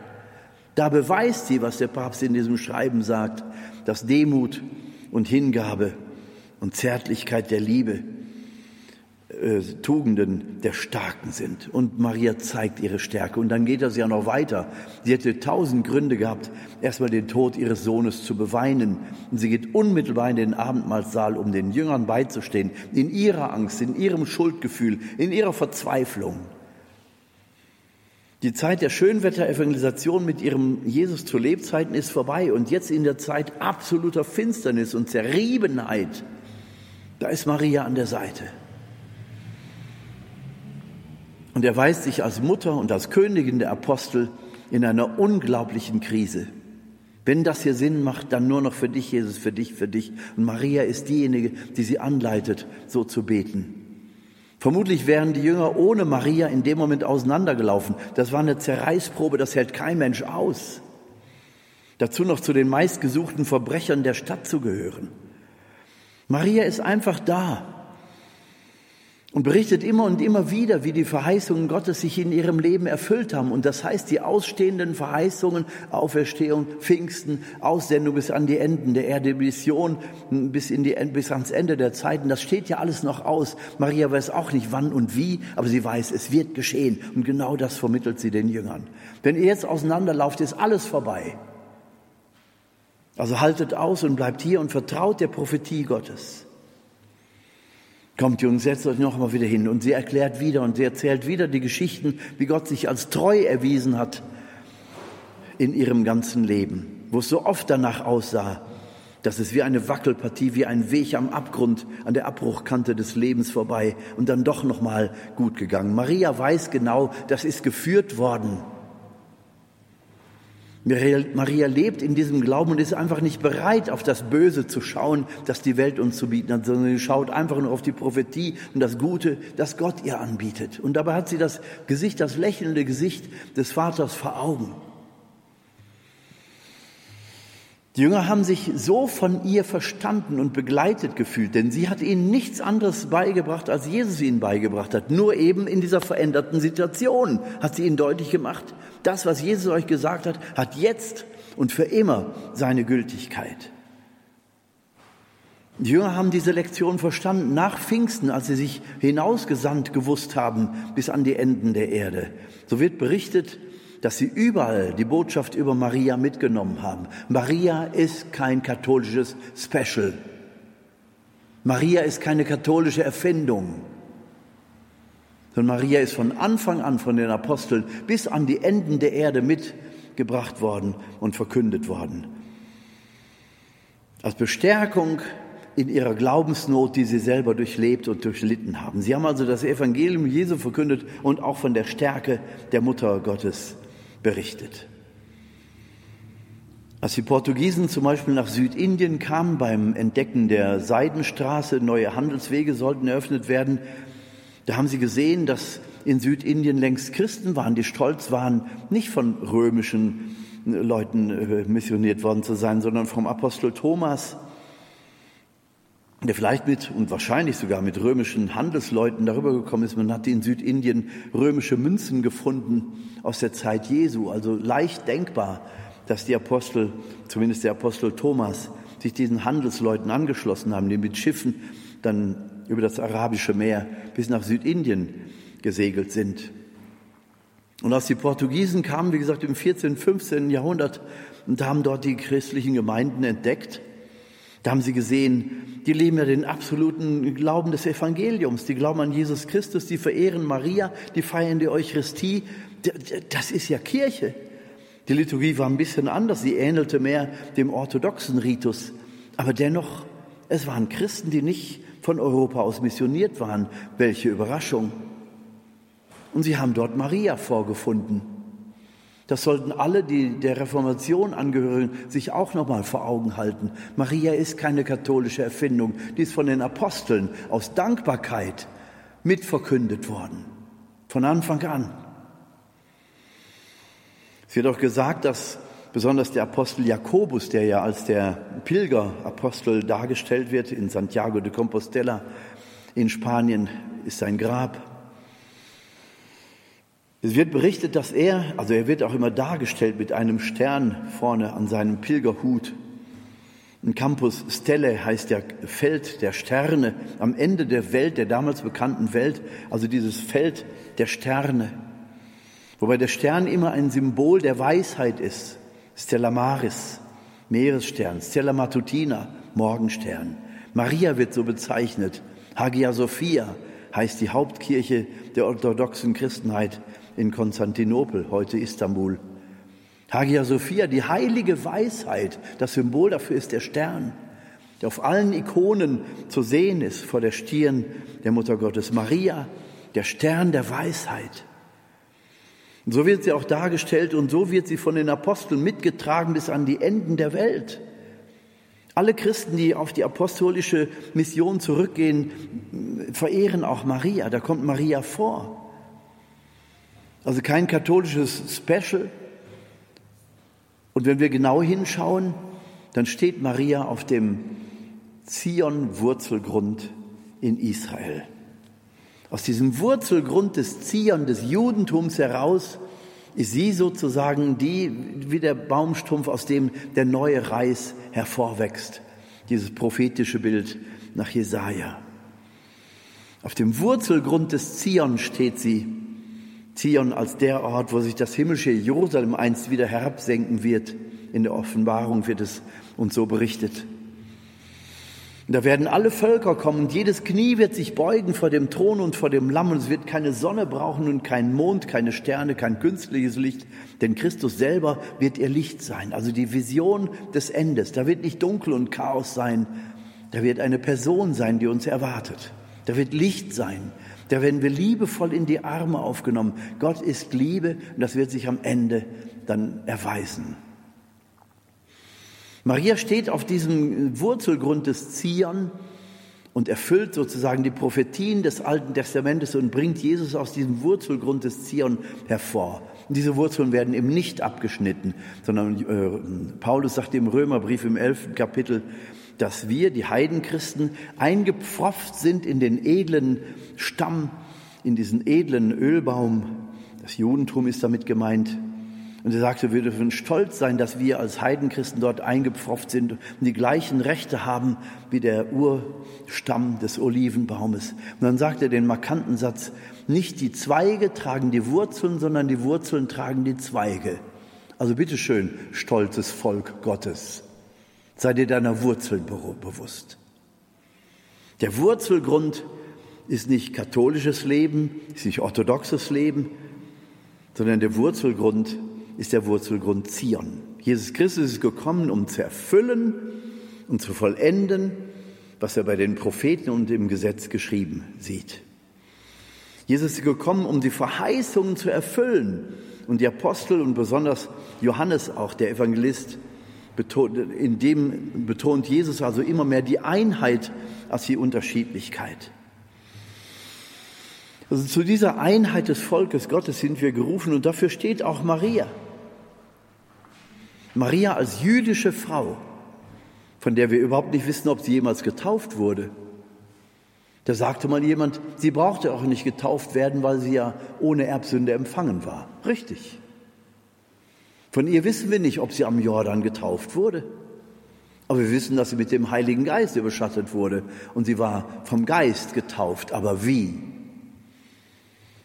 Da beweist sie, was der Papst in diesem Schreiben sagt, dass Demut und Hingabe und Zärtlichkeit der Liebe äh, Tugenden der Starken sind. Und Maria zeigt ihre Stärke. Und dann geht das ja noch weiter. Sie hätte tausend Gründe gehabt, erstmal den Tod ihres Sohnes zu beweinen. Und sie geht unmittelbar in den Abendmahlsaal, um den Jüngern beizustehen, in ihrer Angst, in ihrem Schuldgefühl, in ihrer Verzweiflung. Die Zeit der Schönwetter-Evangelisation mit ihrem Jesus zu Lebzeiten ist vorbei und jetzt in der Zeit absoluter Finsternis und Zerriebenheit, da ist Maria an der Seite. Und er weist sich als Mutter und als Königin der Apostel in einer unglaublichen Krise. Wenn das hier Sinn macht, dann nur noch für dich, Jesus, für dich, für dich. Und Maria ist diejenige, die sie anleitet, so zu beten. Vermutlich wären die Jünger ohne Maria in dem Moment auseinandergelaufen. Das war eine Zerreißprobe, das hält kein Mensch aus. Dazu noch zu den meistgesuchten Verbrechern der Stadt zu gehören. Maria ist einfach da und berichtet immer und immer wieder, wie die Verheißungen Gottes sich in ihrem Leben erfüllt haben. Und das heißt, die ausstehenden Verheißungen, Auferstehung, Pfingsten, Aussendung bis an die Enden der Erde, Mission bis, in die, bis ans Ende der Zeiten, das steht ja alles noch aus. Maria weiß auch nicht wann und wie, aber sie weiß, es wird geschehen. Und genau das vermittelt sie den Jüngern. Wenn ihr jetzt auseinanderlauft, ist alles vorbei. Also haltet aus und bleibt hier und vertraut der Prophetie Gottes. Kommt, Jungs, setzt euch noch mal wieder hin. Und sie erklärt wieder und sie erzählt wieder die Geschichten, wie Gott sich als treu erwiesen hat in ihrem ganzen Leben, wo es so oft danach aussah, dass es wie eine Wackelpartie, wie ein Weg am Abgrund, an der Abbruchkante des Lebens vorbei und dann doch noch mal gut gegangen. Maria weiß genau, das ist geführt worden Maria lebt in diesem Glauben und ist einfach nicht bereit, auf das Böse zu schauen, das die Welt uns zu bieten hat, sondern sie schaut einfach nur auf die Prophetie und das Gute, das Gott ihr anbietet. Und dabei hat sie das Gesicht, das lächelnde Gesicht des Vaters vor Augen. Die Jünger haben sich so von ihr verstanden und begleitet gefühlt, denn sie hat ihnen nichts anderes beigebracht, als Jesus ihnen beigebracht hat. Nur eben in dieser veränderten Situation hat sie ihnen deutlich gemacht, das, was Jesus euch gesagt hat, hat jetzt und für immer seine Gültigkeit. Die Jünger haben diese Lektion verstanden nach Pfingsten, als sie sich hinausgesandt gewusst haben bis an die Enden der Erde. So wird berichtet, dass sie überall die Botschaft über Maria mitgenommen haben. Maria ist kein katholisches Special. Maria ist keine katholische Erfindung. Sondern Maria ist von Anfang an von den Aposteln bis an die Enden der Erde mitgebracht worden und verkündet worden. Als Bestärkung in ihrer Glaubensnot, die sie selber durchlebt und durchlitten haben. Sie haben also das Evangelium Jesu verkündet und auch von der Stärke der Mutter Gottes berichtet. Als die Portugiesen zum Beispiel nach Südindien kamen beim Entdecken der Seidenstraße, neue Handelswege sollten eröffnet werden, da haben sie gesehen, dass in Südindien längst Christen waren, die stolz waren, nicht von römischen Leuten äh, missioniert worden zu sein, sondern vom Apostel Thomas, der vielleicht mit und wahrscheinlich sogar mit römischen Handelsleuten darüber gekommen ist. Man hat in Südindien römische Münzen gefunden aus der Zeit Jesu. Also leicht denkbar, dass die Apostel, zumindest der Apostel Thomas, sich diesen Handelsleuten angeschlossen haben, die mit Schiffen dann über das arabische Meer bis nach Südindien gesegelt sind. Und als die Portugiesen kamen, wie gesagt, im 14., 15. Jahrhundert und haben dort die christlichen Gemeinden entdeckt, da haben sie gesehen, die leben ja den absoluten Glauben des Evangeliums. Die glauben an Jesus Christus, die verehren Maria, die feiern die Eucharistie. Das ist ja Kirche. Die Liturgie war ein bisschen anders. Sie ähnelte mehr dem orthodoxen Ritus. Aber dennoch, es waren Christen, die nicht von Europa aus missioniert waren. Welche Überraschung. Und sie haben dort Maria vorgefunden. Das sollten alle, die der Reformation angehören, sich auch noch mal vor Augen halten. Maria ist keine katholische Erfindung, die ist von den Aposteln aus Dankbarkeit mitverkündet worden. Von Anfang an. Es wird auch gesagt, dass besonders der Apostel Jakobus, der ja als der Pilgerapostel dargestellt wird in Santiago de Compostela in Spanien, ist sein Grab. Es wird berichtet, dass er, also er wird auch immer dargestellt mit einem Stern vorne an seinem Pilgerhut. Ein Campus Stelle heißt ja Feld der Sterne, am Ende der Welt, der damals bekannten Welt, also dieses Feld der Sterne. Wobei der Stern immer ein Symbol der Weisheit ist. Stella Maris, Meeresstern, Stella Matutina, Morgenstern. Maria wird so bezeichnet. Hagia Sophia heißt die Hauptkirche der orthodoxen Christenheit in Konstantinopel, heute Istanbul. Hagia Sophia, die heilige Weisheit, das Symbol dafür ist der Stern, der auf allen Ikonen zu sehen ist vor der Stirn der Mutter Gottes. Maria, der Stern der Weisheit. Und so wird sie auch dargestellt und so wird sie von den Aposteln mitgetragen bis an die Enden der Welt. Alle Christen, die auf die apostolische Mission zurückgehen, verehren auch Maria. Da kommt Maria vor. Also kein katholisches Special, und wenn wir genau hinschauen, dann steht Maria auf dem Zion-Wurzelgrund in Israel. Aus diesem Wurzelgrund des Zion, des Judentums heraus, ist sie sozusagen die, wie der Baumstumpf, aus dem der neue Reis hervorwächst. Dieses prophetische Bild nach Jesaja. Auf dem Wurzelgrund des Zion steht sie Zion als der Ort, wo sich das himmlische Jerusalem einst wieder herabsenken wird. In der Offenbarung wird es uns so berichtet. Da werden alle Völker kommen und jedes Knie wird sich beugen vor dem Thron und vor dem Lamm und es wird keine Sonne brauchen und kein Mond, keine Sterne, kein künstliches Licht, denn Christus selber wird ihr Licht sein. Also die Vision des Endes. Da wird nicht Dunkel und Chaos sein, da wird eine Person sein, die uns erwartet. Da wird Licht sein. Da werden wir liebevoll in die Arme aufgenommen. Gott ist Liebe und das wird sich am Ende dann erweisen. Maria steht auf diesem Wurzelgrund des Zion und erfüllt sozusagen die Prophetien des Alten Testamentes und bringt Jesus aus diesem Wurzelgrund des Zion hervor. Und diese Wurzeln werden eben nicht abgeschnitten, sondern äh, Paulus sagt im Römerbrief im elften Kapitel, dass wir, die Heidenchristen, eingepfropft sind in den edlen Stamm, in diesen edlen Ölbaum. Das Judentum ist damit gemeint. Und er sagte, wir dürfen stolz sein, dass wir als Heidenchristen dort eingepfropft sind und die gleichen Rechte haben wie der Urstamm des Olivenbaumes. Und dann sagt er den markanten Satz, nicht die Zweige tragen die Wurzeln, sondern die Wurzeln tragen die Zweige. Also bitteschön, stolzes Volk Gottes. Sei dir deiner Wurzeln bewusst. Der Wurzelgrund ist nicht katholisches Leben, ist nicht orthodoxes Leben, sondern der Wurzelgrund ist der Wurzelgrund Zion. Jesus Christus ist gekommen, um zu erfüllen und zu vollenden, was er bei den Propheten und im Gesetz geschrieben sieht. Jesus ist gekommen, um die Verheißungen zu erfüllen. Und die Apostel und besonders Johannes auch, der Evangelist, in dem betont Jesus also immer mehr die Einheit als die Unterschiedlichkeit. Also zu dieser Einheit des Volkes Gottes sind wir gerufen und dafür steht auch Maria. Maria als jüdische Frau, von der wir überhaupt nicht wissen, ob sie jemals getauft wurde. Da sagte mal jemand, sie brauchte auch nicht getauft werden, weil sie ja ohne Erbsünde empfangen war. Richtig. Von ihr wissen wir nicht, ob sie am Jordan getauft wurde. Aber wir wissen, dass sie mit dem Heiligen Geist überschattet wurde und sie war vom Geist getauft. Aber wie?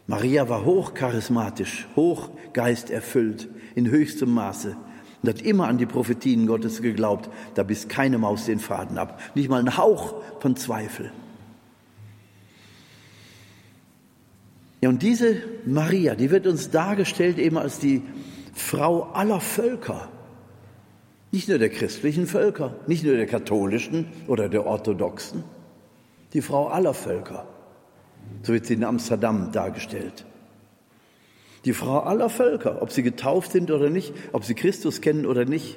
Maria war hochcharismatisch, hochgeisterfüllt, in höchstem Maße und hat immer an die Prophetien Gottes geglaubt. Da biss keine Maus den Faden ab. Nicht mal ein Hauch von Zweifel. Ja, und diese Maria, die wird uns dargestellt eben als die Frau aller Völker. Nicht nur der christlichen Völker, nicht nur der katholischen oder der orthodoxen, die Frau aller Völker. So wird sie in Amsterdam dargestellt. Die Frau aller Völker, ob sie getauft sind oder nicht, ob sie Christus kennen oder nicht.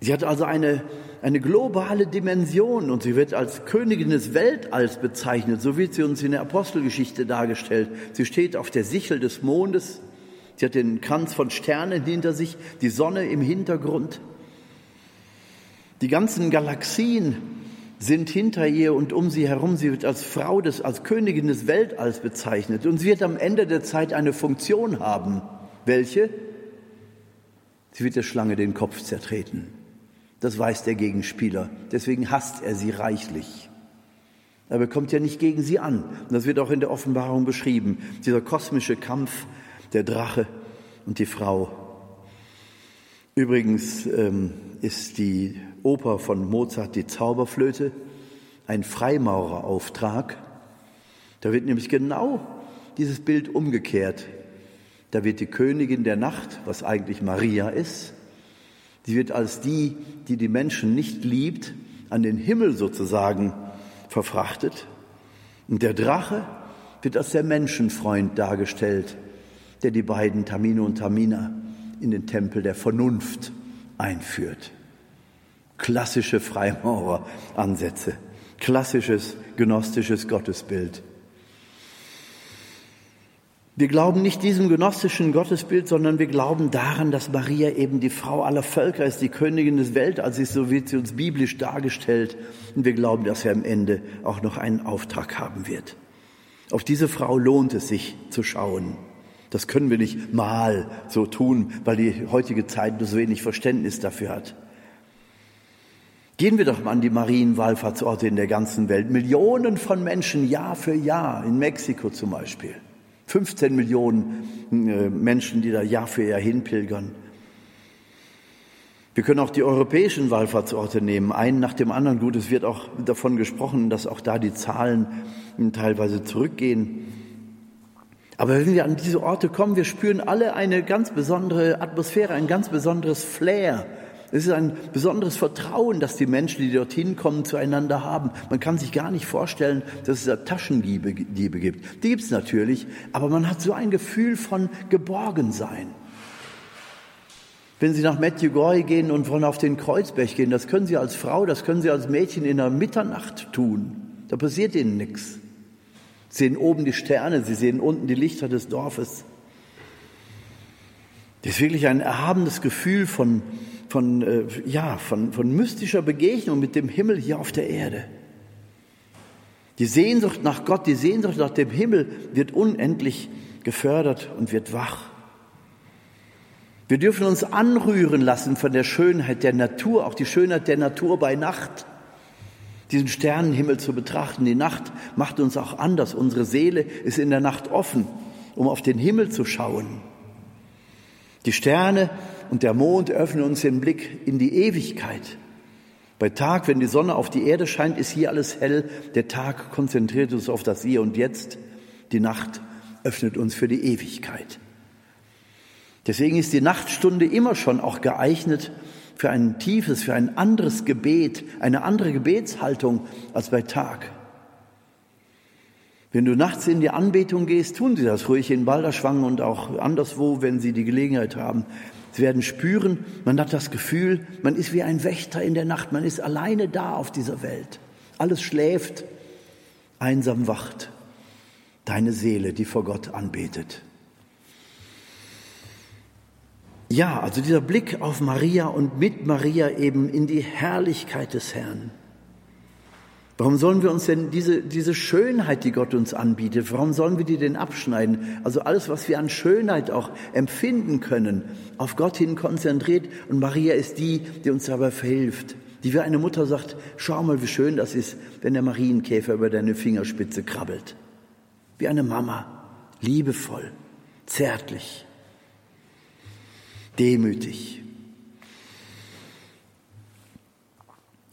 Sie hat also eine, eine globale Dimension und sie wird als Königin des Weltalls bezeichnet, so wird sie uns in der Apostelgeschichte dargestellt. Sie steht auf der Sichel des Mondes, Sie hat den Kranz von Sternen hinter sich, die Sonne im Hintergrund. Die ganzen Galaxien sind hinter ihr und um sie herum. Sie wird als Frau des, als Königin des Weltalls bezeichnet. Und sie wird am Ende der Zeit eine Funktion haben. Welche? Sie wird der Schlange den Kopf zertreten. Das weiß der Gegenspieler. Deswegen hasst er sie reichlich. Aber er kommt ja nicht gegen sie an. Und das wird auch in der Offenbarung beschrieben. Dieser kosmische Kampf, der Drache und die Frau. Übrigens ähm, ist die Oper von Mozart die Zauberflöte ein Freimaurerauftrag. Da wird nämlich genau dieses Bild umgekehrt. Da wird die Königin der Nacht, was eigentlich Maria ist, sie wird als die, die die Menschen nicht liebt, an den Himmel sozusagen verfrachtet. Und der Drache wird als der Menschenfreund dargestellt, der die beiden Tamine und Tamina in den Tempel der Vernunft einführt. Klassische Freimaureransätze, klassisches gnostisches Gottesbild. Wir glauben nicht diesem gnostischen Gottesbild, sondern wir glauben daran, dass Maria eben die Frau aller Völker ist, die Königin des Weltalls ist, so wird sie uns biblisch dargestellt. Und wir glauben, dass er am Ende auch noch einen Auftrag haben wird. Auf diese Frau lohnt es sich zu schauen. Das können wir nicht mal so tun, weil die heutige Zeit nur so wenig Verständnis dafür hat. Gehen wir doch mal an die Marienwallfahrtsorte in der ganzen Welt. Millionen von Menschen Jahr für Jahr, in Mexiko zum Beispiel. 15 Millionen äh, Menschen, die da Jahr für Jahr hinpilgern. Wir können auch die europäischen Wallfahrtsorte nehmen, einen nach dem anderen. Gut, es wird auch davon gesprochen, dass auch da die Zahlen teilweise zurückgehen. Aber wenn wir an diese Orte kommen, wir spüren alle eine ganz besondere Atmosphäre, ein ganz besonderes Flair. Es ist ein besonderes Vertrauen, das die Menschen, die dorthin kommen, zueinander haben. Man kann sich gar nicht vorstellen, dass es da Taschendiebe gibt. Die gibt es natürlich, aber man hat so ein Gefühl von Geborgensein. Wenn Sie nach Medjugorje gehen und wollen auf den Kreuzberg gehen, das können Sie als Frau, das können Sie als Mädchen in der Mitternacht tun. Da passiert Ihnen nichts. Sie sehen oben die Sterne, Sie sehen unten die Lichter des Dorfes. Das ist wirklich ein erhabenes Gefühl von, von, äh, ja, von, von mystischer Begegnung mit dem Himmel hier auf der Erde. Die Sehnsucht nach Gott, die Sehnsucht nach dem Himmel wird unendlich gefördert und wird wach. Wir dürfen uns anrühren lassen von der Schönheit der Natur, auch die Schönheit der Natur bei Nacht. Diesen Sternenhimmel zu betrachten. Die Nacht macht uns auch anders. Unsere Seele ist in der Nacht offen, um auf den Himmel zu schauen. Die Sterne und der Mond öffnen uns den Blick in die Ewigkeit. Bei Tag, wenn die Sonne auf die Erde scheint, ist hier alles hell. Der Tag konzentriert uns auf das Hier und Jetzt. Die Nacht öffnet uns für die Ewigkeit. Deswegen ist die Nachtstunde immer schon auch geeignet für ein tiefes, für ein anderes Gebet, eine andere Gebetshaltung als bei Tag. Wenn du nachts in die Anbetung gehst, tun sie das ruhig in Balderschwang und auch anderswo, wenn sie die Gelegenheit haben. Sie werden spüren, man hat das Gefühl, man ist wie ein Wächter in der Nacht, man ist alleine da auf dieser Welt. Alles schläft, einsam wacht deine Seele, die vor Gott anbetet. Ja, also dieser Blick auf Maria und mit Maria eben in die Herrlichkeit des Herrn. Warum sollen wir uns denn diese, diese Schönheit, die Gott uns anbietet, warum sollen wir die denn abschneiden? Also alles, was wir an Schönheit auch empfinden können, auf Gott hin konzentriert. Und Maria ist die, die uns dabei verhilft. Die wie eine Mutter sagt, schau mal, wie schön das ist, wenn der Marienkäfer über deine Fingerspitze krabbelt. Wie eine Mama, liebevoll, zärtlich, demütig.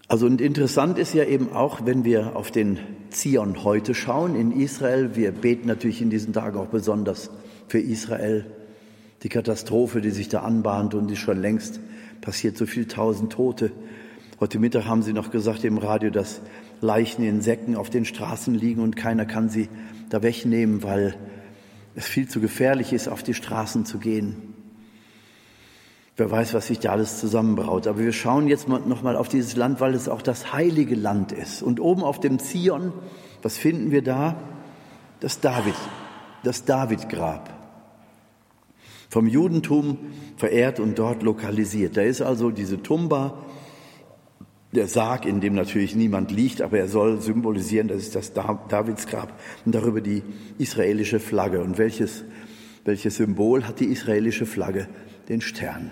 Also und interessant ist ja eben auch, wenn wir auf den Zion heute schauen in Israel, wir beten natürlich in diesen Tagen auch besonders für Israel, die Katastrophe, die sich da anbahnt und die schon längst passiert, so viel tausend Tote. Heute Mittag haben sie noch gesagt im Radio, dass Leichen in Säcken auf den Straßen liegen und keiner kann sie da wegnehmen, weil es viel zu gefährlich ist, auf die Straßen zu gehen. Wer weiß, was sich da alles zusammenbraut. Aber wir schauen jetzt noch mal auf dieses Land, weil es auch das heilige Land ist. Und oben auf dem Zion, was finden wir da? Das David, das Davidgrab. Vom Judentum verehrt und dort lokalisiert. Da ist also diese Tumba, der Sarg, in dem natürlich niemand liegt, aber er soll symbolisieren, das ist das Davidsgrab und darüber die israelische Flagge. Und welches, welches Symbol hat die israelische Flagge? Den Stern.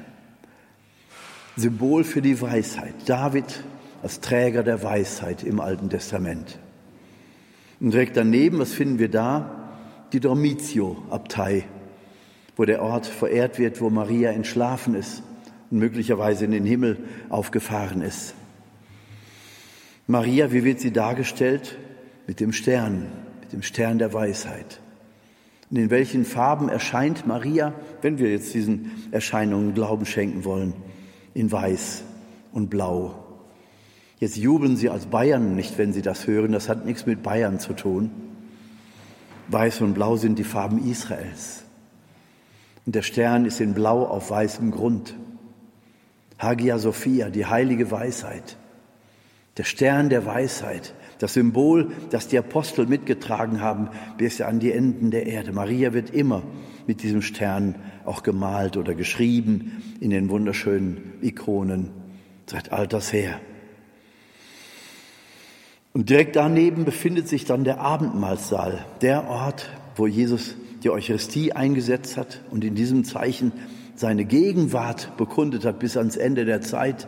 Symbol für die Weisheit. David als Träger der Weisheit im Alten Testament. Und direkt daneben, was finden wir da? Die Dormitio-Abtei, wo der Ort verehrt wird, wo Maria entschlafen ist und möglicherweise in den Himmel aufgefahren ist. Maria, wie wird sie dargestellt? Mit dem Stern, mit dem Stern der Weisheit. Und in welchen Farben erscheint Maria, wenn wir jetzt diesen Erscheinungen Glauben schenken wollen? In Weiß und Blau. Jetzt jubeln Sie als Bayern nicht, wenn Sie das hören. Das hat nichts mit Bayern zu tun. Weiß und Blau sind die Farben Israels. Und der Stern ist in Blau auf weißem Grund. Hagia Sophia, die heilige Weisheit. Der Stern der Weisheit, das Symbol, das die Apostel mitgetragen haben bis an die Enden der Erde. Maria wird immer mit diesem Stern auch gemalt oder geschrieben in den wunderschönen Ikonen seit alters her. Und direkt daneben befindet sich dann der Abendmahlsaal, der Ort, wo Jesus die Eucharistie eingesetzt hat und in diesem Zeichen seine Gegenwart bekundet hat bis ans Ende der Zeit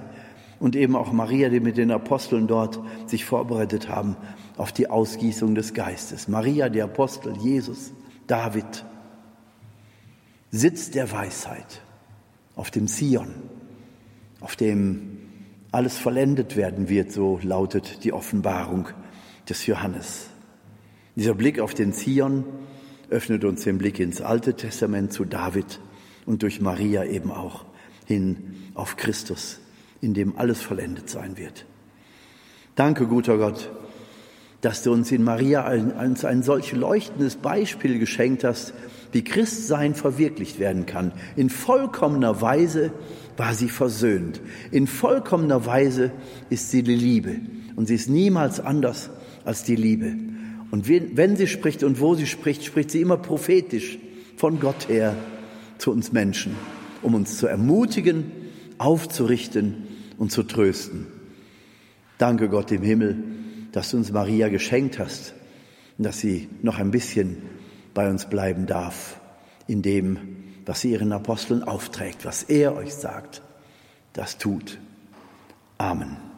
und eben auch Maria, die mit den Aposteln dort sich vorbereitet haben auf die Ausgießung des Geistes. Maria, die Apostel, Jesus, David, Sitz der Weisheit auf dem Zion, auf dem alles vollendet werden wird, so lautet die Offenbarung des Johannes. Dieser Blick auf den Zion öffnet uns den Blick ins Alte Testament zu David und durch Maria eben auch hin auf Christus, in dem alles vollendet sein wird. Danke, guter Gott, dass du uns in Maria ein, ein solch leuchtendes Beispiel geschenkt hast, wie Christsein verwirklicht werden kann. In vollkommener Weise war sie versöhnt. In vollkommener Weise ist sie die Liebe. Und sie ist niemals anders als die Liebe. Und wenn sie spricht und wo sie spricht, spricht sie immer prophetisch von Gott her zu uns Menschen, um uns zu ermutigen, aufzurichten und zu trösten. Danke Gott im Himmel, dass du uns Maria geschenkt hast und dass sie noch ein bisschen bei uns bleiben darf, in dem, was sie ihren Aposteln aufträgt, was er euch sagt, das tut. Amen.